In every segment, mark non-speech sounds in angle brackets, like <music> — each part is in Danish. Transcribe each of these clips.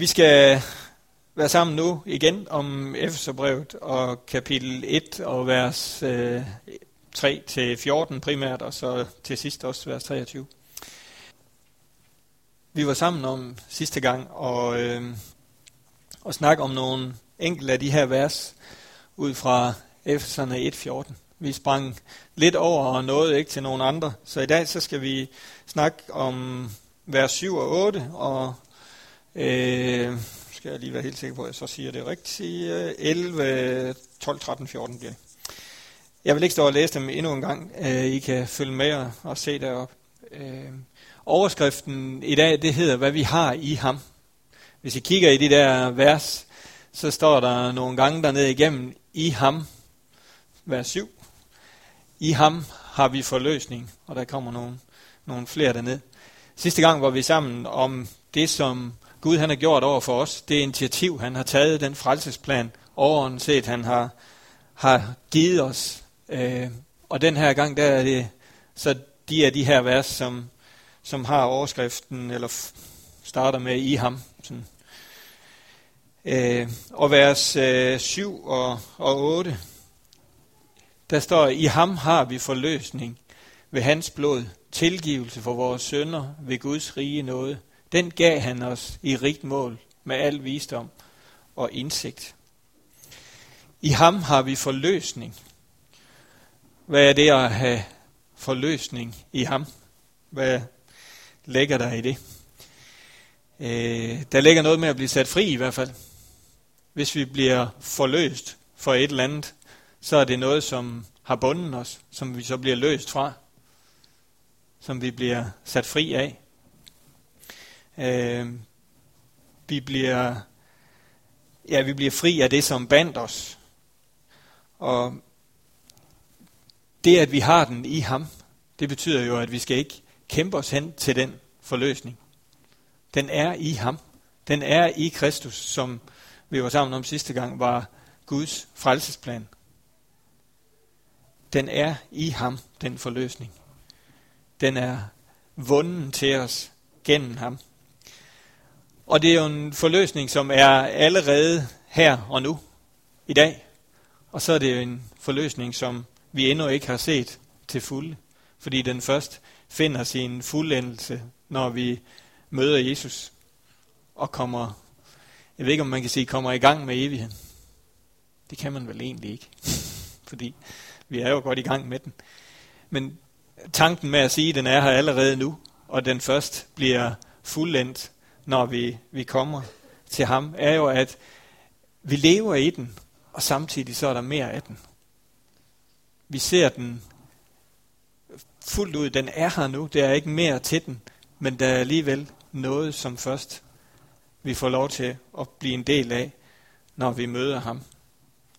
Vi skal være sammen nu igen om Efeserbrevet og kapitel 1 og vers øh, 3 til 14 primært, og så til sidst også vers 23. Vi var sammen om sidste gang og, øh, og snakke om nogle enkelte af de her vers ud fra Efeserne 1.14. Vi sprang lidt over og nåede ikke til nogen andre, så i dag så skal vi snakke om vers 7 og 8 og øh, skal jeg lige være helt sikker på, at jeg så siger det rigtigt. 11, 12, 13, 14 bliver Jeg vil ikke stå og læse dem endnu en gang. Øh, I kan følge med og, og se derop. Øh, overskriften i dag, det hedder, hvad vi har i ham. Hvis I kigger i de der vers, så står der nogle gange dernede igennem, i ham, vers 7. I ham har vi forløsning, og der kommer nogle, nogle flere dernede. Sidste gang var vi sammen om det, som Gud han har gjort over for os. Det initiativ, han har taget, den frelsesplan, overordnet set, han har, har givet os. Øh, og den her gang, der er det så de er de her vers, som, som har overskriften, eller starter med i ham. Sådan. Øh, og vers øh, 7 og, og 8, der står, i ham har vi forløsning ved hans blod, tilgivelse for vores sønder ved Guds rige nåde. Den gav han os i rigt mål med al visdom og indsigt. I ham har vi forløsning. Hvad er det at have forløsning i ham? Hvad ligger der i det? Øh, der ligger noget med at blive sat fri i hvert fald. Hvis vi bliver forløst for et eller andet, så er det noget, som har bundet os, som vi så bliver løst fra, som vi bliver sat fri af. Øh, vi bliver ja, vi bliver fri af det, som bandt os. Og det, at vi har den i ham, det betyder jo, at vi skal ikke kæmpe os hen til den forløsning. Den er i ham. Den er i Kristus, som vi var sammen om sidste gang, var Guds frelsesplan. Den er i ham, den forløsning. Den er vunden til os gennem ham. Og det er jo en forløsning, som er allerede her og nu, i dag. Og så er det jo en forløsning, som vi endnu ikke har set til fulde. Fordi den først finder sin fuldendelse, når vi møder Jesus og kommer, jeg ved ikke om man kan sige, kommer i gang med evigheden. Det kan man vel egentlig ikke, <laughs> fordi vi er jo godt i gang med den. Men tanken med at sige, at den er her allerede nu, og den først bliver fuldendt, når vi, vi kommer til ham, er jo, at vi lever i den, og samtidig så er der mere af den. Vi ser den fuldt ud. Den er her nu. Der er ikke mere til den. Men der er alligevel noget, som først vi får lov til at blive en del af, når vi møder ham.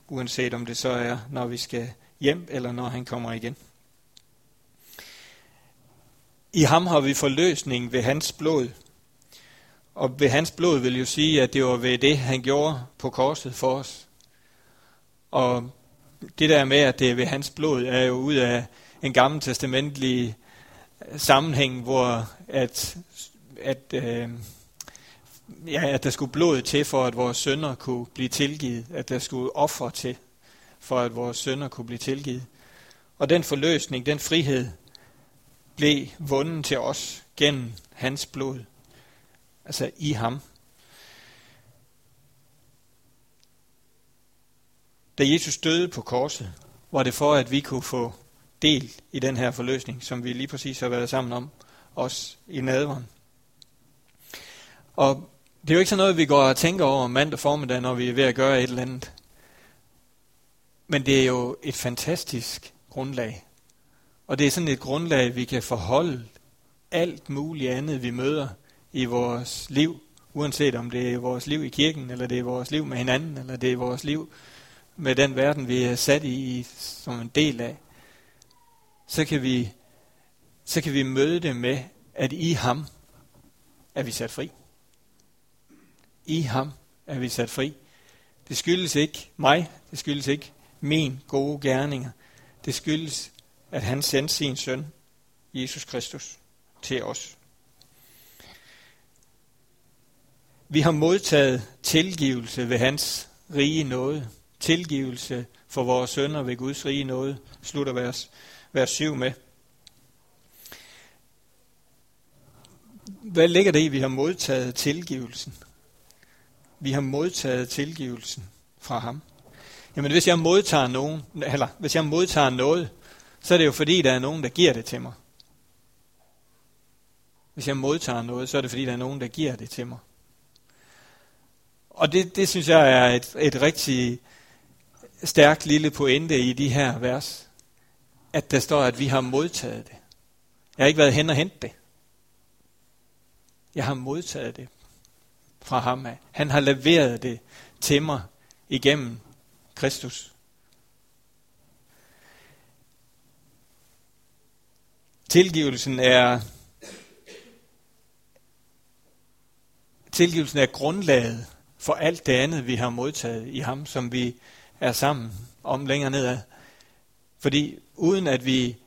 Uanset om det så er, når vi skal hjem, eller når han kommer igen. I ham har vi forløsning ved hans blod. Og ved hans blod vil jo sige, at det var ved det, han gjorde på korset for os. Og det der med, at det er ved hans blod, er jo ud af en gammel testamentlig sammenhæng, hvor at, at, øh, ja, at der skulle blod til, for at vores sønder kunne blive tilgivet. At der skulle offer til, for at vores sønder kunne blive tilgivet. Og den forløsning, den frihed, blev vundet til os gennem hans blod. Altså i ham. Da Jesus døde på korset, var det for, at vi kunne få del i den her forløsning, som vi lige præcis har været sammen om, også i nadveren. Og det er jo ikke sådan noget, vi går og tænker over mandag formiddag, når vi er ved at gøre et eller andet. Men det er jo et fantastisk grundlag. Og det er sådan et grundlag, vi kan forholde alt muligt andet, vi møder i vores liv, uanset om det er vores liv i kirken, eller det er vores liv med hinanden, eller det er vores liv med den verden, vi er sat i som en del af så kan vi, så kan vi møde det med, at i ham er vi sat fri. I ham er vi sat fri. Det skyldes ikke mig, det skyldes ikke min gode gerninger. Det skyldes, at han sendte sin søn, Jesus Kristus, til os. Vi har modtaget tilgivelse ved hans rige nåde. Tilgivelse for vores sønder ved Guds rige nåde, slutter vers, vers 7 med. Hvad ligger det i, vi har modtaget tilgivelsen? Vi har modtaget tilgivelsen fra ham. Jamen hvis jeg modtager nogen, eller hvis jeg modtager noget, så er det jo fordi, der er nogen, der giver det til mig. Hvis jeg modtager noget, så er det fordi, der er nogen, der giver det til mig. Og det, det synes jeg er et, et rigtig stærkt lille pointe i de her vers. At der står, at vi har modtaget det. Jeg har ikke været hen og hente det. Jeg har modtaget det fra ham af. Han har leveret det til mig igennem Kristus. Tilgivelsen er tilgivelsen er grundlaget for alt det andet, vi har modtaget i ham, som vi er sammen om længere nedad. Fordi uden at vi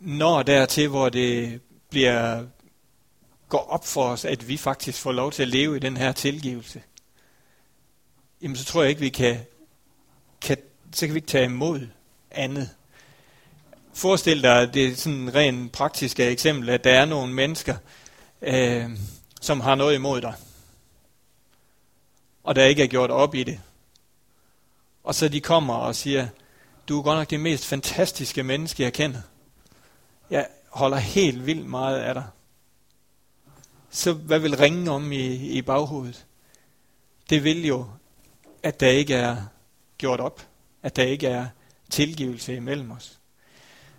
når dertil, hvor det bliver går op for os, at vi faktisk får lov til at leve i den her tilgivelse, jamen så tror jeg ikke, vi kan, kan så kan vi ikke tage imod andet. Forestil dig, det er sådan en ren praktisk eksempel, at der er nogle mennesker, øh, som har noget imod dig, og der ikke er gjort op i det. Og så de kommer og siger, du er godt nok det mest fantastiske menneske, jeg kender. Jeg holder helt vildt meget af dig. Så hvad vil ringe om i, i baghovedet? Det vil jo, at der ikke er gjort op. At der ikke er tilgivelse imellem os.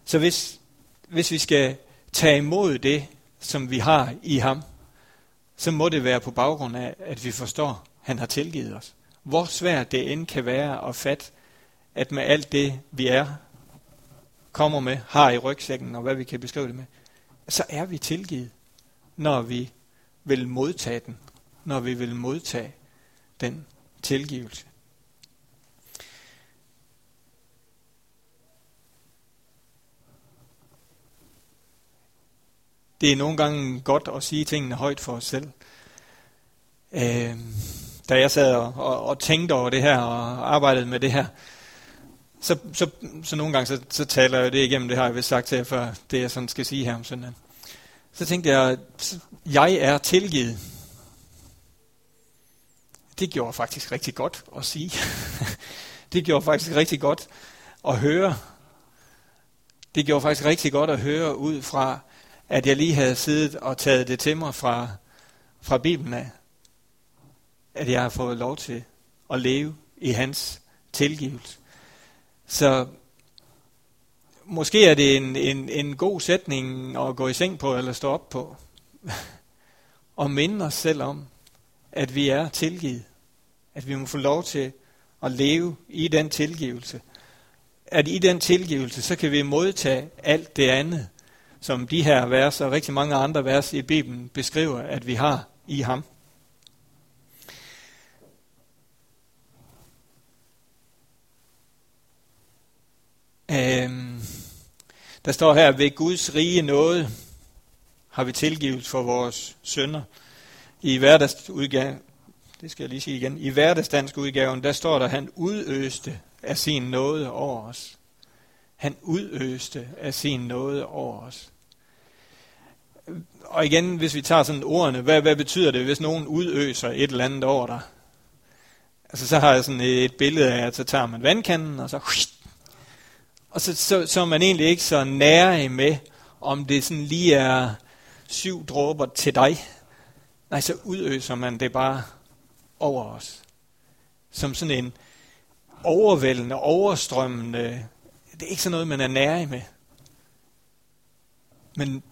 Så hvis, hvis vi skal tage imod det, som vi har i ham, så må det være på baggrund af, at vi forstår, han har tilgivet os. Hvor svært det end kan være at fatte, at med alt det, vi er, kommer med, har i rygsækken, og hvad vi kan beskrive det med, så er vi tilgivet, når vi vil modtage den, når vi vil modtage den tilgivelse. Det er nogle gange godt at sige tingene højt for os selv. Øh, da jeg sad og, og, og tænkte over det her og arbejdede med det her, så, så, så nogle gange så, så taler jeg det igennem, det har jeg vist sagt til jer før, det jeg sådan skal sige her om søndagen. Så tænkte jeg, jeg er tilgivet. Det gjorde faktisk rigtig godt at sige. <laughs> det gjorde faktisk rigtig godt at høre. Det gjorde faktisk rigtig godt at høre ud fra, at jeg lige havde siddet og taget det til mig fra, fra Bibelen af. At jeg har fået lov til at leve i hans tilgivelse. Så måske er det en, en, en god sætning at gå i seng på eller stå op på. <laughs> og minde os selv om, at vi er tilgivet. At vi må få lov til at leve i den tilgivelse. At i den tilgivelse, så kan vi modtage alt det andet, som de her vers og rigtig mange andre vers i Bibelen beskriver, at vi har i ham. Øhm, der står her, ved Guds rige nåde har vi tilgivet for vores sønder. I hverdagsudgaven, det skal jeg lige sige igen, i hverdagsdansk udgaven, der står der, han udøste af sin nåde over os. Han udøste af sin nåde over os. Og igen, hvis vi tager sådan ordene, hvad, hvad betyder det, hvis nogen udøser et eller andet over dig? Altså så har jeg sådan et billede af, at så tager man vandkanden, og så og så, så, så er man egentlig ikke så nære med, om det sådan lige er syv dråber til dig. Nej, så udøser man det bare over os. Som sådan en overvældende, overstrømmende, det er ikke sådan noget, man er nære med. Men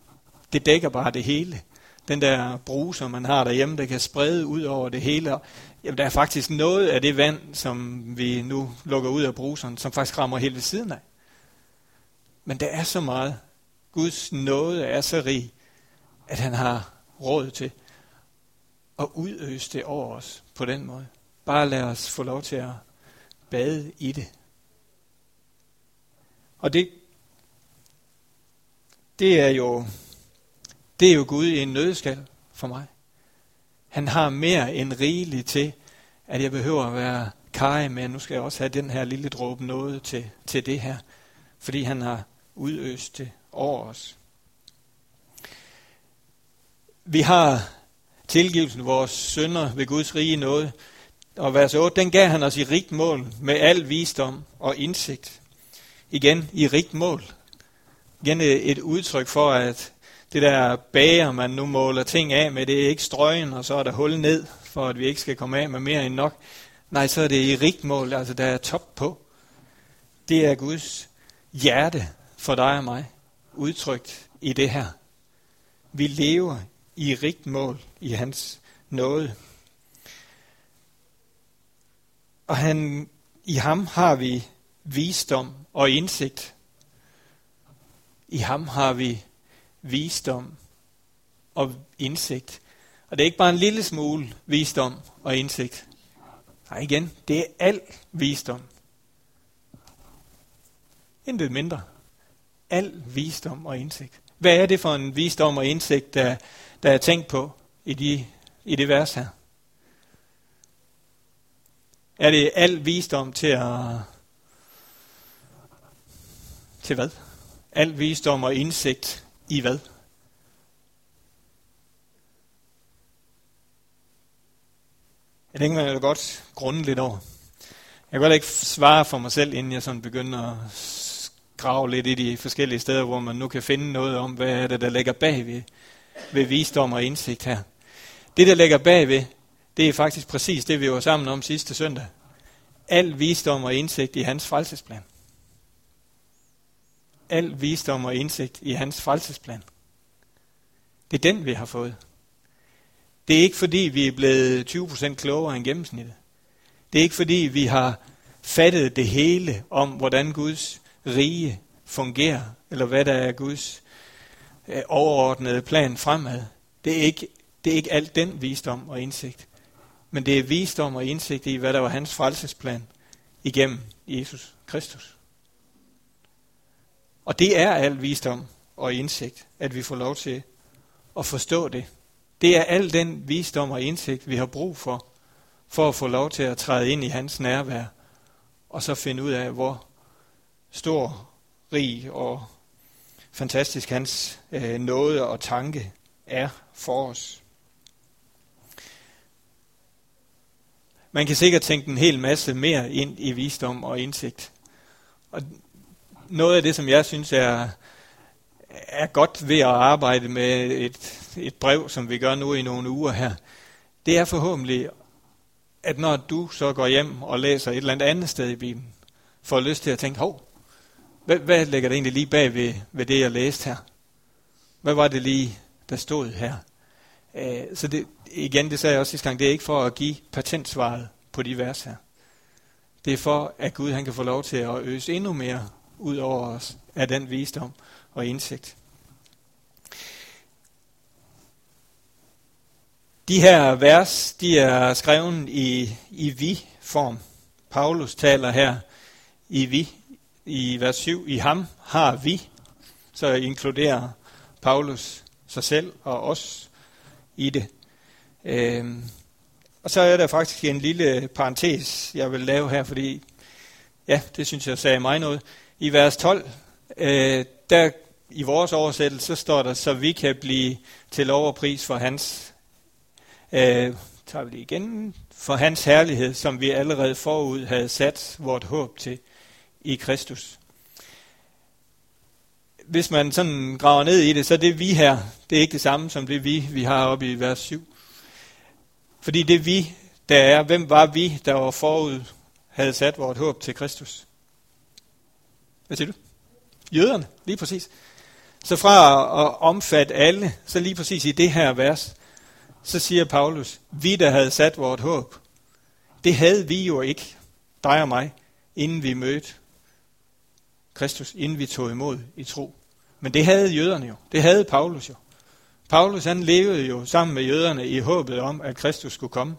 det dækker bare det hele. Den der bruser, man har derhjemme, der kan sprede ud over det hele. Jamen, der er faktisk noget af det vand, som vi nu lukker ud af bruseren, som faktisk rammer helt ved siden af. Men der er så meget. Guds nåde er så rig, at han har råd til at udøse det over os på den måde. Bare lad os få lov til at bade i det. Og det, det er jo det er jo Gud i en nødskal for mig. Han har mere end rigeligt til, at jeg behøver at være kaj med, nu skal jeg også have den her lille dråbe noget til, til det her, fordi han har udøste over os. Vi har tilgivelsen vores sønder ved Guds rige noget, og vers 8, den gav han os i rigt mål med al visdom og indsigt. Igen i rigt mål. Igen et udtryk for, at det der bager, man nu måler ting af med, det er ikke strøgen, og så er der hul ned, for at vi ikke skal komme af med mere end nok. Nej, så er det i rigt mål, altså der er top på. Det er Guds hjerte for dig og mig, udtrykt i det her. Vi lever i rigt mål i hans nåde. Og han, i ham har vi visdom og indsigt. I ham har vi visdom og indsigt. Og det er ikke bare en lille smule visdom og indsigt. Nej igen, det er al visdom. Intet mindre. Al visdom og indsigt. Hvad er det for en visdom og indsigt, der, der er tænkt på i, de, i det vers her? Er det al visdom til at... Til hvad? Al visdom og indsigt i hvad? Jeg tænker, man vil godt grunde lidt over. Jeg kan godt ikke svare for mig selv, inden jeg sådan begynder at grave lidt i de forskellige steder, hvor man nu kan finde noget om, hvad er det, der ligger bag ved, ved visdom og indsigt her. Det, der ligger bagved, det er faktisk præcis det, vi var sammen om sidste søndag. Al visdom og indsigt i hans frelsesplan. Al visdom og indsigt i hans frelsesplan. Det er den, vi har fået. Det er ikke fordi, vi er blevet 20% klogere end gennemsnittet. Det er ikke fordi, vi har fattet det hele om, hvordan Guds rige fungerer, eller hvad der er Guds øh, overordnede plan fremad. Det er ikke, det er ikke alt den visdom og indsigt. Men det er visdom og indsigt i, hvad der var hans frelsesplan igennem Jesus Kristus. Og det er al visdom og indsigt, at vi får lov til at forstå det. Det er al den visdom og indsigt, vi har brug for, for at få lov til at træde ind i hans nærvær, og så finde ud af, hvor stor, rig og fantastisk hans øh, nåde og tanke er for os. Man kan sikkert tænke en hel masse mere ind i visdom og indsigt. Og noget af det, som jeg synes er, er godt ved at arbejde med et, et brev, som vi gør nu i nogle uger her, det er forhåbentlig, at når du så går hjem og læser et eller andet andet sted i Bibelen, får lyst til at tænke, hov, hvad, hvad ligger der egentlig lige bag ved, ved det, jeg læste her? Hvad var det lige, der stod her? Øh, så det, igen, det sagde jeg også sidste gang, det er ikke for at give patentsvaret på de vers her. Det er for, at Gud han kan få lov til at øse endnu mere ud over os af den visdom og indsigt. De her vers, de er skrevet i, i vi-form. Paulus taler her i vi, i vers 7. I ham har vi. Så inkluderer Paulus sig selv og os i det. Øhm, og så er der faktisk en lille parentes, jeg vil lave her, fordi ja, det synes jeg sagde mig noget. I vers 12, øh, der i vores oversættelse, så står der, så vi kan blive til overpris for hans, øh, tager vi det igen, for hans herlighed, som vi allerede forud havde sat vort håb til i Kristus. Hvis man sådan graver ned i det, så det vi her, det er ikke det samme som det vi, vi har oppe i vers 7. Fordi det vi, der er, hvem var vi, der var forud, havde sat vort håb til Kristus? Hvad siger du? Jøderne, lige præcis. Så fra at omfatte alle, så lige præcis i det her vers, så siger Paulus, vi der havde sat vort håb, det havde vi jo ikke, dig og mig, inden vi mødte Kristus, inden vi tog imod i tro. Men det havde jøderne jo. Det havde Paulus jo. Paulus han levede jo sammen med jøderne i håbet om, at Kristus skulle komme.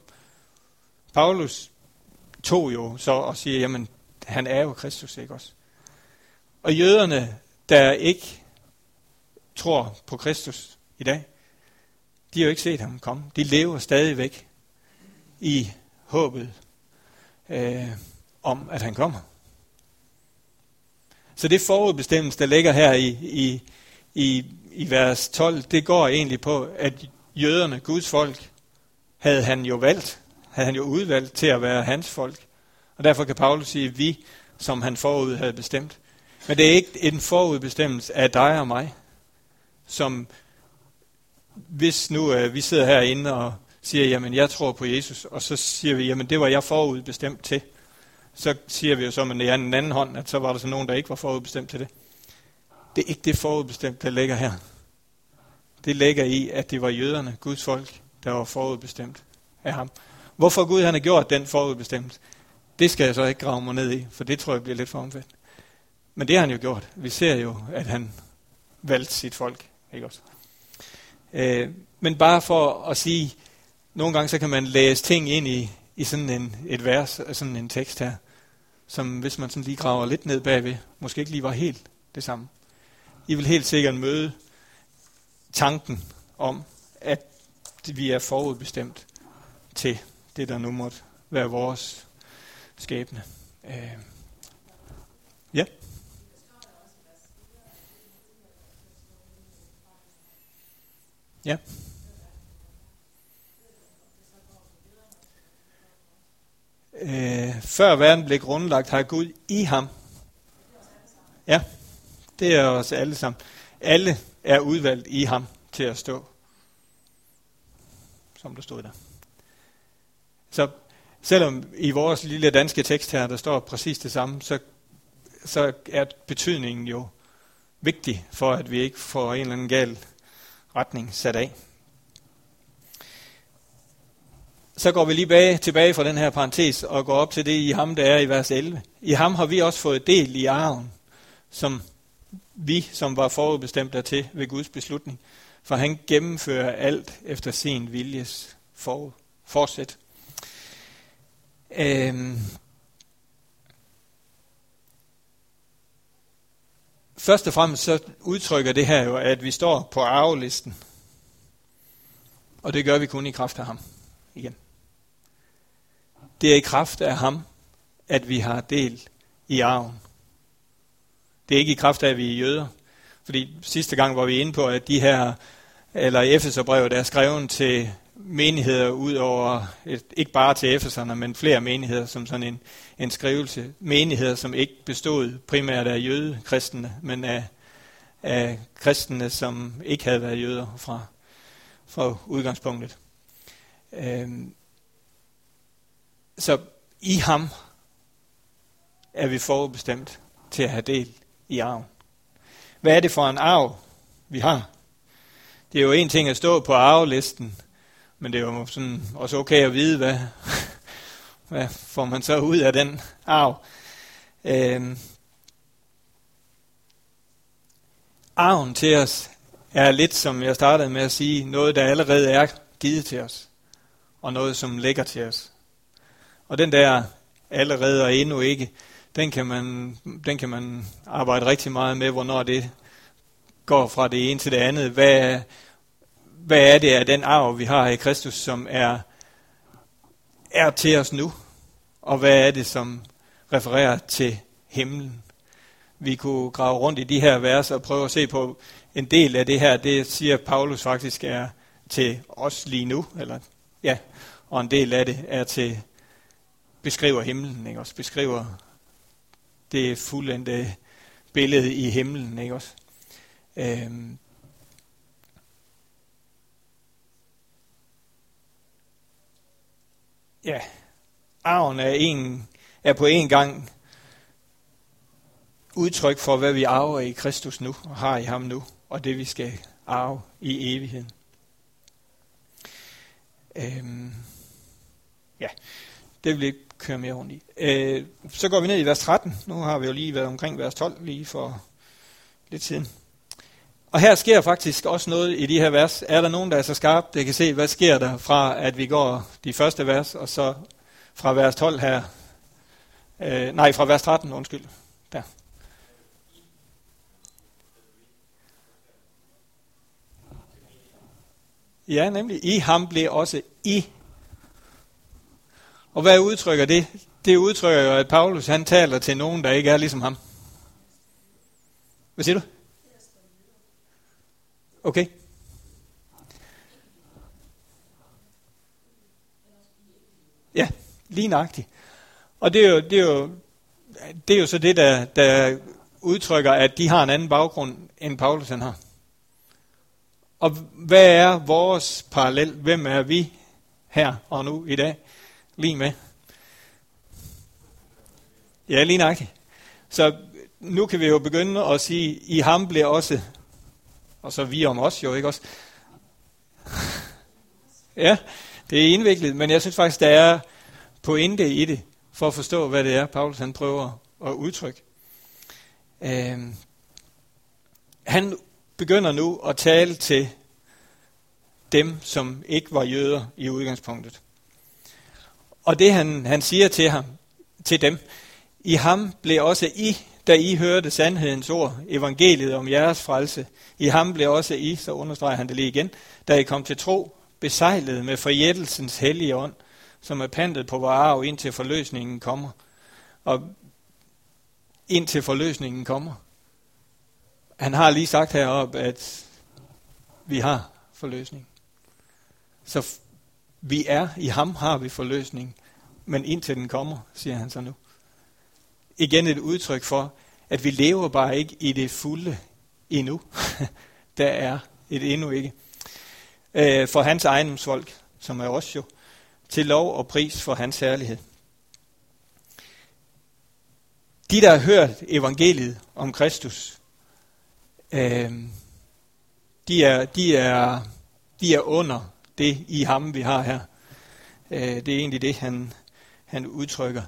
Paulus tog jo så og siger, jamen han er jo Kristus, ikke også? Og jøderne, der ikke tror på Kristus i dag, de har jo ikke set ham komme. De lever stadigvæk i håbet øh, om, at han kommer. Så det forudbestemmelse, der ligger her i, i, i, i vers 12, det går egentlig på, at jøderne, Guds folk, havde han jo valgt, havde han jo udvalgt til at være hans folk. Og derfor kan Paulus sige, at vi, som han forud havde bestemt. Men det er ikke en forudbestemmelse af dig og mig, som hvis nu øh, vi sidder herinde og siger, jamen jeg tror på Jesus, og så siger vi, jamen det var jeg forudbestemt til. Så siger vi jo så med den anden hånd, at så var der så nogen, der ikke var forudbestemt til det. Det er ikke det forudbestemt, der ligger her. Det ligger i, at det var jøderne, Guds folk, der var forudbestemt af ham. Hvorfor Gud han har gjort den forudbestemt, det skal jeg så ikke grave mig ned i, for det tror jeg bliver lidt for omfattende. Men det har han jo gjort. Vi ser jo, at han valgte sit folk. Ikke også? Øh, men bare for at sige, nogle gange så kan man læse ting ind i, i sådan en, et vers, sådan en tekst her, som hvis man sådan lige graver lidt ned bagved, måske ikke lige var helt det samme. I vil helt sikkert møde tanken om, at vi er forudbestemt til det, der nu måtte være vores skæbne. Øh. Ja. Ja. Øh, før verden blev grundlagt, har Gud i ham. Ja, det er os alle sammen. Alle er udvalgt i ham til at stå, som der stod der. Så selvom i vores lille danske tekst her, der står præcis det samme, så, så er betydningen jo vigtig for, at vi ikke får en eller anden gal retning sat af. Så går vi lige bag, tilbage fra den her parentes og går op til det i ham, der er i vers 11. I ham har vi også fået del i arven, som vi, som var forudbestemt dertil ved Guds beslutning. For han gennemfører alt efter sin viljes for, forsæt. Øhm. Først og fremmest så udtrykker det her jo, at vi står på arvelisten. Og det gør vi kun i kraft af ham. Igen. Det er i kraft af ham, at vi har del i arven. Det er ikke i kraft af, at vi er jøder. Fordi sidste gang var vi inde på, at de her, eller Efeserbrevet er skrevet til menigheder ud over, et, ikke bare til Efeserne, men flere menigheder som sådan en, en skrivelse. Menigheder, som ikke bestod primært af jødekristne, men af, af kristne, som ikke havde været jøder fra, fra udgangspunktet. Øhm, så i ham er vi forudbestemt til at have del i arven. Hvad er det for en arv, vi har? Det er jo en ting at stå på arvelisten, men det er jo sådan også okay at vide, hvad, <laughs> hvad får man så ud af den arv. Øhm, arven til os er lidt, som jeg startede med at sige, noget, der allerede er givet til os, og noget, som ligger til os. Og den der allerede og endnu ikke, den kan man, den kan man arbejde rigtig meget med, hvornår det går fra det ene til det andet. Hvad, hvad er det af den arv, vi har i Kristus, som er, er til os nu? Og hvad er det, som refererer til himlen? Vi kunne grave rundt i de her vers og prøve at se på en del af det her. Det siger Paulus faktisk er til os lige nu. Eller, ja, og en del af det er til beskriver himlen, ikke også? Beskriver det fuldendte billede i himlen, ikke også? Øhm. Ja, arven er, en, er på en gang udtryk for, hvad vi arver i Kristus nu, og har i ham nu, og det vi skal arve i evigheden. Øhm. Ja, det vil ikke køre mere rundt i. Øh, så går vi ned i vers 13. Nu har vi jo lige været omkring vers 12 lige for lidt siden. Og her sker faktisk også noget i de her vers. Er der nogen, der er så skarp, der kan se, hvad sker der fra, at vi går de første vers, og så fra vers 12 her. Øh, nej, fra vers 13, undskyld. Der. Ja, nemlig. I ham blev også I. Og hvad udtrykker det? Det udtrykker jo, at Paulus han taler til nogen, der ikke er ligesom ham. Hvad siger du? Okay. Ja, lige nøjagtigt. Og det er jo, det er jo, det er jo så det, der, der udtrykker, at de har en anden baggrund, end Paulus han har. Og hvad er vores parallel? Hvem er vi her og nu i dag? Lige med. Ja, lige nøjagtigt. Så nu kan vi jo begynde at sige, i ham bliver også, og så vi om os jo, ikke også? <laughs> ja, det er indviklet, men jeg synes faktisk, der er pointe i det, for at forstå, hvad det er, Paulus han prøver at udtrykke. Øhm, han begynder nu at tale til dem, som ikke var jøder i udgangspunktet. Og det han, han siger til ham, til dem, i ham blev også I, da I hørte sandhedens ord, evangeliet om jeres frelse. I ham blev også I, så understreger han det lige igen, da I kom til tro, besejlet med forjættelsens hellige ånd, som er pantet på vores arv, indtil forløsningen kommer. Og indtil forløsningen kommer. Han har lige sagt heroppe, at vi har forløsning. Så vi er, i ham har vi forløsning, men indtil den kommer, siger han så nu. Igen et udtryk for, at vi lever bare ikke i det fulde endnu. <laughs> Der er et endnu ikke. Øh, for hans ejendomsfolk, som er også jo, til lov og pris for hans herlighed. De, der har hørt evangeliet om Kristus, øh, de, er, de, er, de er under det i ham, vi har her. Øh, det er egentlig det, han, han udtrykker.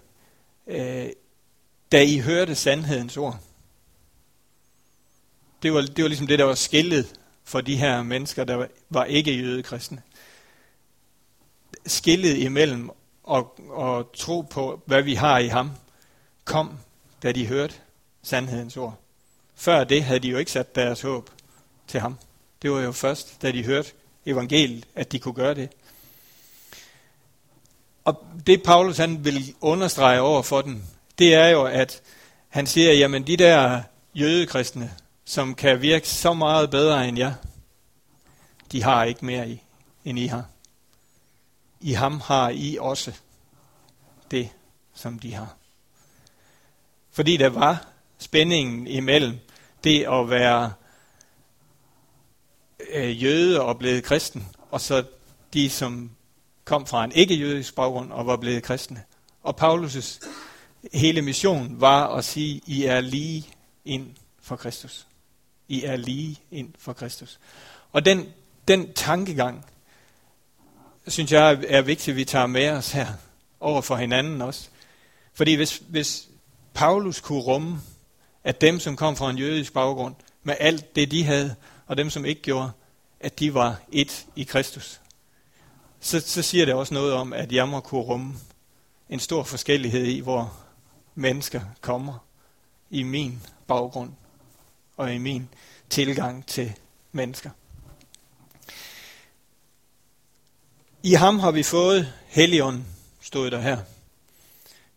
Øh, da I hørte sandhedens ord. Det var, det var ligesom det, der var skillet for de her mennesker, der var ikke jødekristne. Skillet imellem og, og tro på, hvad vi har i ham, kom, da de hørte sandhedens ord. Før det havde de jo ikke sat deres håb til ham. Det var jo først, da de hørte evangeliet, at de kunne gøre det. Og det Paulus han vil understrege over for dem, det er jo, at han siger, jamen de der jødekristne, som kan virke så meget bedre end jer, de har ikke mere i, end I har. I ham har I også det, som de har. Fordi der var spændingen imellem det at være øh, jøde og blevet kristen, og så de, som kom fra en ikke-jødisk baggrund og var blevet kristne. Og Paulus' hele mission var at sige, I er lige ind for Kristus. I er lige ind for Kristus. Og den, den tankegang, synes jeg er vigtigt, at vi tager med os her over for hinanden også. Fordi hvis, hvis Paulus kunne rumme, at dem, som kom fra en jødisk baggrund, med alt det, de havde, og dem, som ikke gjorde, at de var et i Kristus, så, så siger det også noget om, at jeg må kunne rumme en stor forskellighed i, hvor mennesker kommer i min baggrund og i min tilgang til mennesker. I ham har vi fået Helion, stod der her.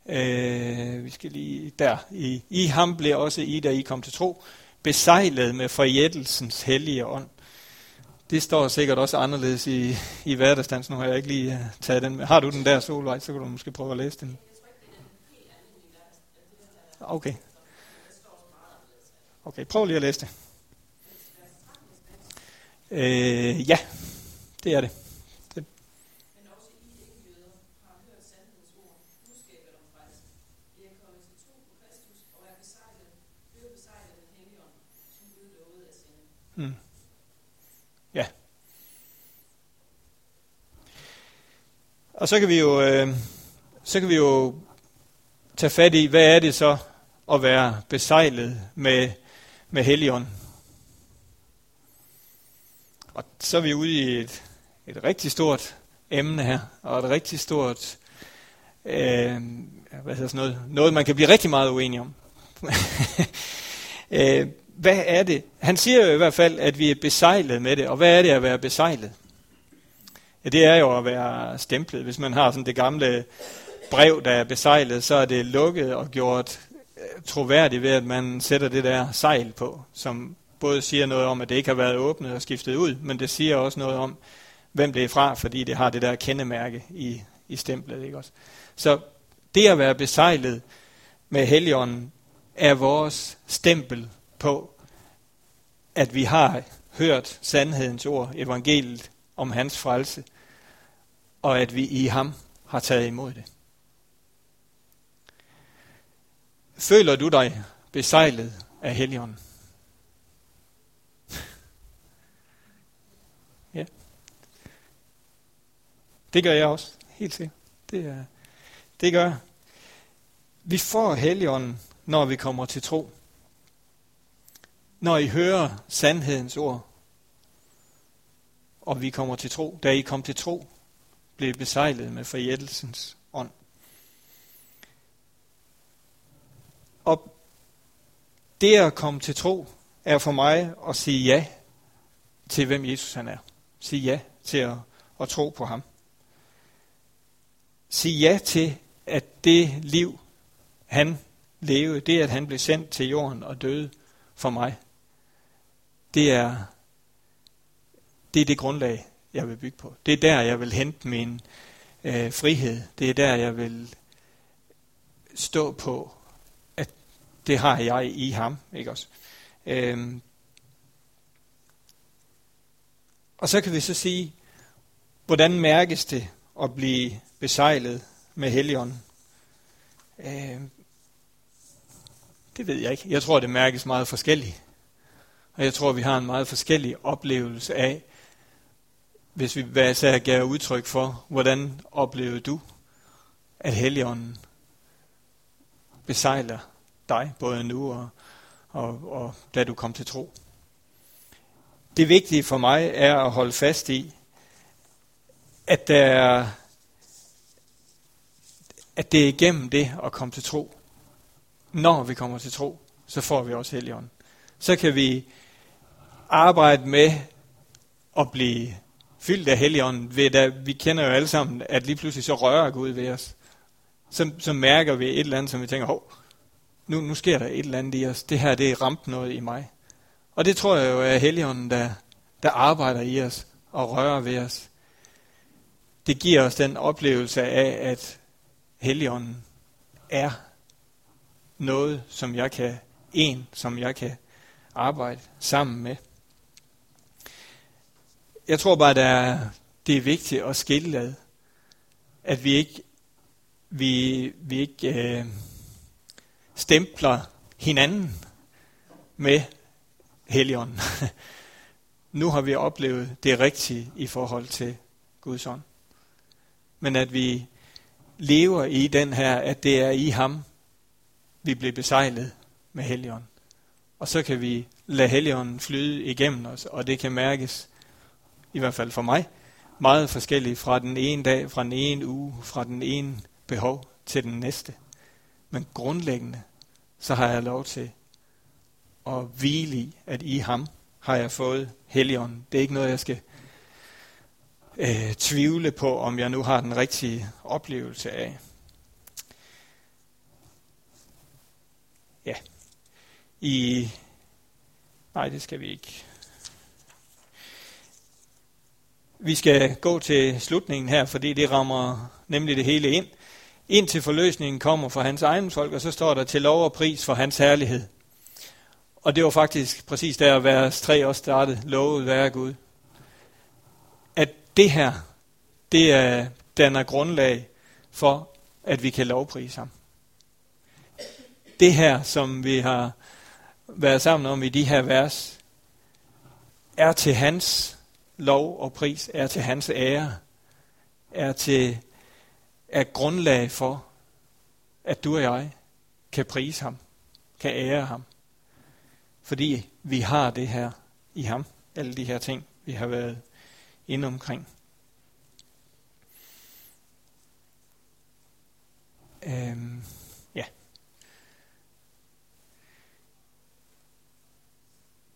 Øh, vi skal lige der. I, I ham blev også I, da I kom til tro, besejlet med forjættelsens hellige ånd. Det står sikkert også anderledes i, i hverdagsdans. Nu har jeg ikke lige øh, taget den med. Har du den der, Solvej, så kan du måske prøve at læse den. Okay. Okay, prøv lige at læse det. Øh, ja, det er det. Men også I ikke-jøder har hørt sandhedens ord, budskabet om frelse. I er kommet til tro på Kristus og er besejlet, blevet besejlet den hellige ånd, som Gud lovede at sende. Hmm. Ja. Og så kan vi jo, øh, så kan vi jo tage fat i, hvad er det så at være besejlet med, med Helligånd. Og så er vi ude i et, et rigtig stort emne her, og et rigtig stort, øh, hvad hedder sådan noget, noget man kan blive rigtig meget uenig om. <laughs> øh, hvad er det? Han siger jo i hvert fald, at vi er besejlet med det, og hvad er det at være besejlet? Ja, det er jo at være stemplet. Hvis man har sådan det gamle brev, der er besejlet, så er det lukket og gjort øh, troværdigt ved, at man sætter det der sejl på, som både siger noget om, at det ikke har været åbnet og skiftet ud, men det siger også noget om, hvem det er fra, fordi det har det der kendemærke i, i stemplet. Ikke også? Så det at være besejlet med Helligånden er vores stempel på, at vi har hørt sandhedens ord, evangeliet om hans frelse, og at vi i ham har taget imod det. Føler du dig besejlet af Helligånden? ja. Det gør jeg også, helt sikkert. Det, er, det gør jeg. Vi får Helligånden, når vi kommer til tro. Når I hører sandhedens ord, og vi kommer til tro, da I kom til tro, blev besejlet med forjættelsens ånd. Og det at komme til tro er for mig at sige ja til, hvem Jesus han er. Sige ja til at, at tro på ham. Sige ja til, at det liv, han levede, det at han blev sendt til jorden og døde for mig, det er det, er det grundlag, jeg vil bygge på. Det er der, jeg vil hente min øh, frihed. Det er der, jeg vil stå på, at det har jeg i ham. Ikke også? Øhm. Og så kan vi så sige, hvordan mærkes det at blive besejlet med Helligånden? Øhm. Det ved jeg ikke. Jeg tror, det mærkes meget forskelligt. Og jeg tror, vi har en meget forskellig oplevelse af, hvis vi hver især gav udtryk for, hvordan oplevede du, at Helligånden besejler dig, både nu og, og, og da du kom til tro. Det vigtige for mig er at holde fast i, at, der er, at det er igennem det at komme til tro. Når vi kommer til tro, så får vi også Helligånden. Så kan vi arbejde med at blive fyldt af Helligånden, ved at vi kender jo alle sammen, at lige pludselig så rører Gud ved os. Så, så mærker vi et eller andet, som vi tænker, hov, nu, nu sker der et eller andet i os. Det her, det er ramt noget i mig. Og det tror jeg jo er Helligånden, der, der arbejder i os og rører ved os. Det giver os den oplevelse af, at Helligånden er noget, som jeg kan, en, som jeg kan arbejde sammen med jeg tror bare, at det er vigtigt at skille ad. At vi ikke, vi, vi ikke øh, stempler hinanden med Helligånden. <laughs> nu har vi oplevet det rigtige i forhold til Guds ånd. Men at vi lever i den her, at det er i ham, vi bliver besejlet med Helligånden. Og så kan vi lade Helligånden flyde igennem os, og det kan mærkes i hvert fald for mig, meget forskellige fra den ene dag, fra den ene uge, fra den ene behov til den næste. Men grundlæggende, så har jeg lov til at hvile i, at i ham har jeg fået Helligånden. Det er ikke noget, jeg skal øh, tvivle på, om jeg nu har den rigtige oplevelse af. Ja. I... Nej, det skal vi ikke. Vi skal gå til slutningen her, fordi det rammer nemlig det hele ind. Indtil forløsningen kommer for hans egen folk, og så står der til lov og pris for hans herlighed. Og det var faktisk præcis der, vers 3 også startede, lovet være Gud. At det her, det er, danner grundlag for, at vi kan lovprise ham. Det her, som vi har været sammen om i de her vers, er til hans lov og pris er til hans ære, er til er grundlag for, at du og jeg kan prise ham, kan ære ham. Fordi vi har det her i ham, alle de her ting, vi har været inde omkring. Øhm, ja.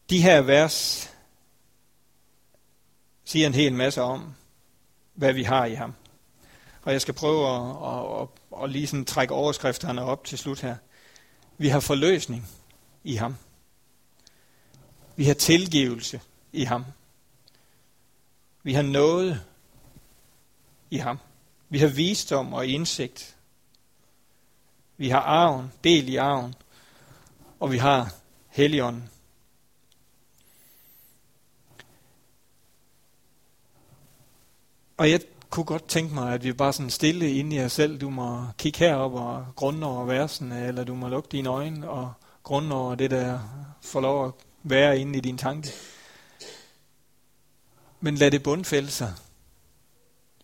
De her vers siger en hel masse om, hvad vi har i ham. Og jeg skal prøve at, at, at, at lige sådan trække overskrifterne op til slut her. Vi har forløsning i ham. Vi har tilgivelse i ham. Vi har noget i ham. Vi har visdom og indsigt. Vi har arven, del i arven, og vi har Helligånden. Og jeg kunne godt tænke mig, at vi bare sådan stille inde i os selv. Du må kigge herop og grunde over versene, eller du må lukke dine øjne og grunde over det, der får lov at være inde i din tanke. Men lad det bundfælde sig.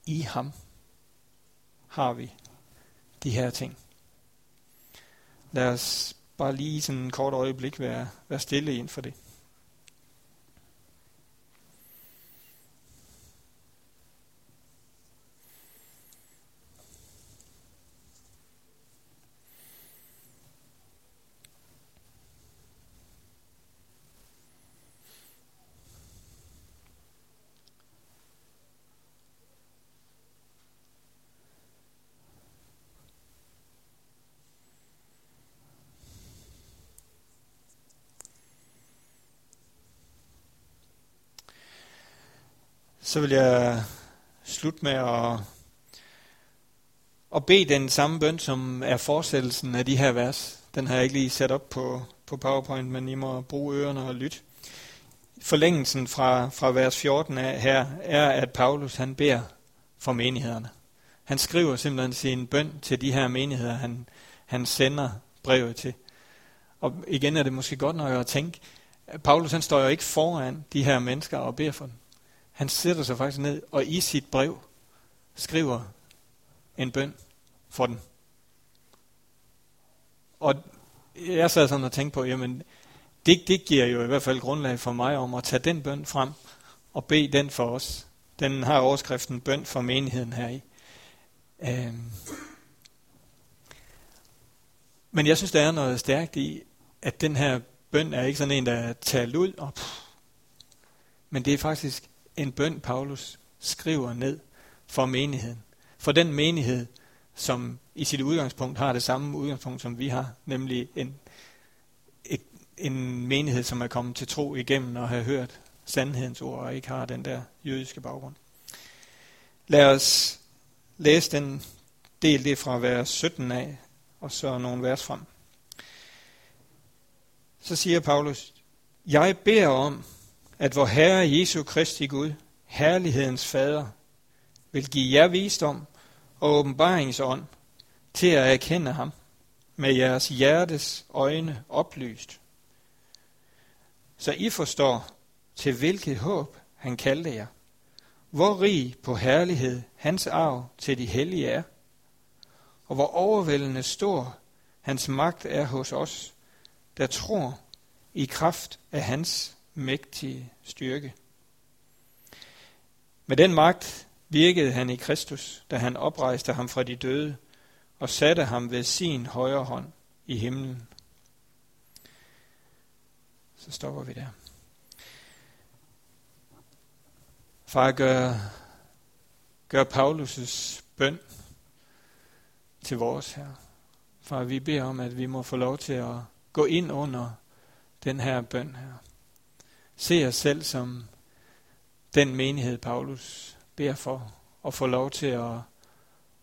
I ham har vi de her ting. Lad os bare lige sådan en kort øjeblik være, være stille ind for det. Så vil jeg slutte med at, at bede den samme bøn, som er fortsættelsen af de her vers. Den har jeg ikke lige sat op på, på PowerPoint, men I må bruge ørerne og lytte. Forlængelsen fra, fra vers 14 af her er, at Paulus han beder for menighederne. Han skriver simpelthen sin bøn til de her menigheder, han, han sender brevet til. Og igen er det måske godt nok at tænke, at Paulus han står jo ikke foran de her mennesker og beder for dem. Han sætter sig faktisk ned og i sit brev skriver en bøn for den. Og jeg sad sådan og tænkte på, jamen det, det giver jo i hvert fald grundlag for mig om at tage den bøn frem og bede den for os. Den har overskriften bøn for menigheden her i. Øhm. Men jeg synes, der er noget stærkt i, at den her bøn er ikke sådan en, der er talt ud, og pff, men det er faktisk en bøn, Paulus skriver ned for menigheden. For den menighed, som i sit udgangspunkt har det samme udgangspunkt, som vi har, nemlig en, et, en menighed, som er kommet til tro igennem og har hørt sandhedens ord og ikke har den der jødiske baggrund. Lad os læse den del det fra vers 17 af, og så nogle vers frem. Så siger Paulus, jeg beder om, at vor Herre Jesu Kristi Gud, herlighedens Fader, vil give jer visdom og åbenbaringsånd til at erkende ham med jeres hjertes øjne oplyst, så I forstår, til hvilket håb han kaldte jer, hvor rig på herlighed hans arv til de hellige er, og hvor overvældende stor hans magt er hos os, der tror i kraft af hans mægtige styrke. Med den magt virkede han i Kristus, da han oprejste ham fra de døde og satte ham ved sin højre hånd i himlen. Så stopper vi der. Far, gør, gør Paulus' bøn til vores her. Far, vi beder om, at vi må få lov til at gå ind under den her bøn her se os selv som den menighed, Paulus beder for, og få lov til at,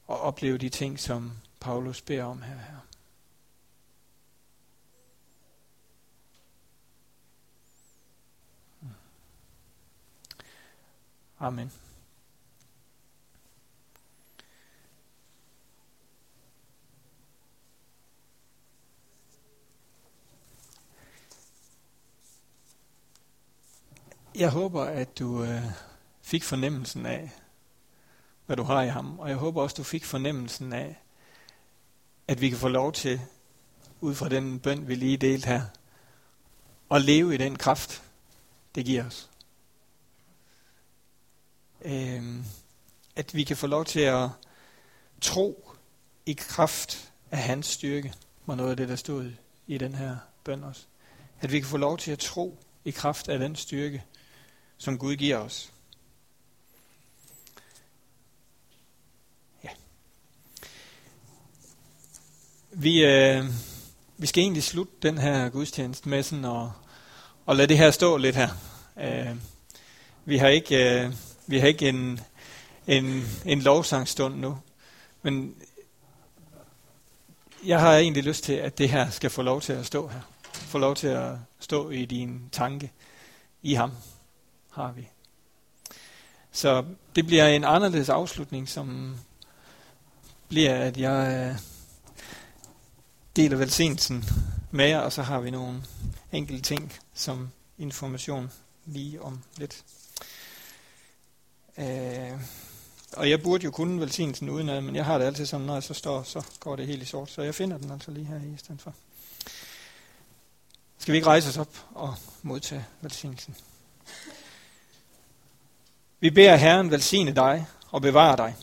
at opleve de ting, som Paulus beder om her. her. Amen. Jeg håber, at du øh, fik fornemmelsen af, hvad du har i ham. Og jeg håber også, du fik fornemmelsen af, at vi kan få lov til, ud fra den bøn, vi lige delte her, at leve i den kraft, det giver os. Øhm, at vi kan få lov til at tro i kraft af hans styrke, var noget af det, der stod i den her bøn også. At vi kan få lov til at tro i kraft af den styrke, som Gud giver os. Ja. Vi, øh, vi skal egentlig slutte den her gudstjeneste med sådan og, og lade det her stå lidt her. Øh, vi har ikke, øh, vi har ikke en, en, en lovsangstund nu, men jeg har egentlig lyst til, at det her skal få lov til at stå her. Få lov til at stå i din tanke i ham har vi. Så det bliver en anderledes afslutning, som bliver, at jeg øh, deler velsignelsen med jer, og så har vi nogle enkelte ting som information lige om lidt. Øh, og jeg burde jo kunne velsignelsen udenad, men jeg har det altid sådan, når jeg så står, så går det helt i sort. Så jeg finder den altså lige her i stedet for. Skal vi ikke rejse os op og modtage velsignelsen? Vi beder Herren velsigne dig og bevare dig.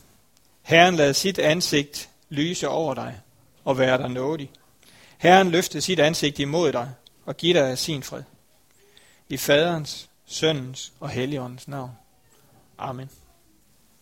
Herren lad sit ansigt lyse over dig og være dig nådig. Herren løfte sit ansigt imod dig og give dig sin fred. I faderens, søndens og helligåndens navn. Amen.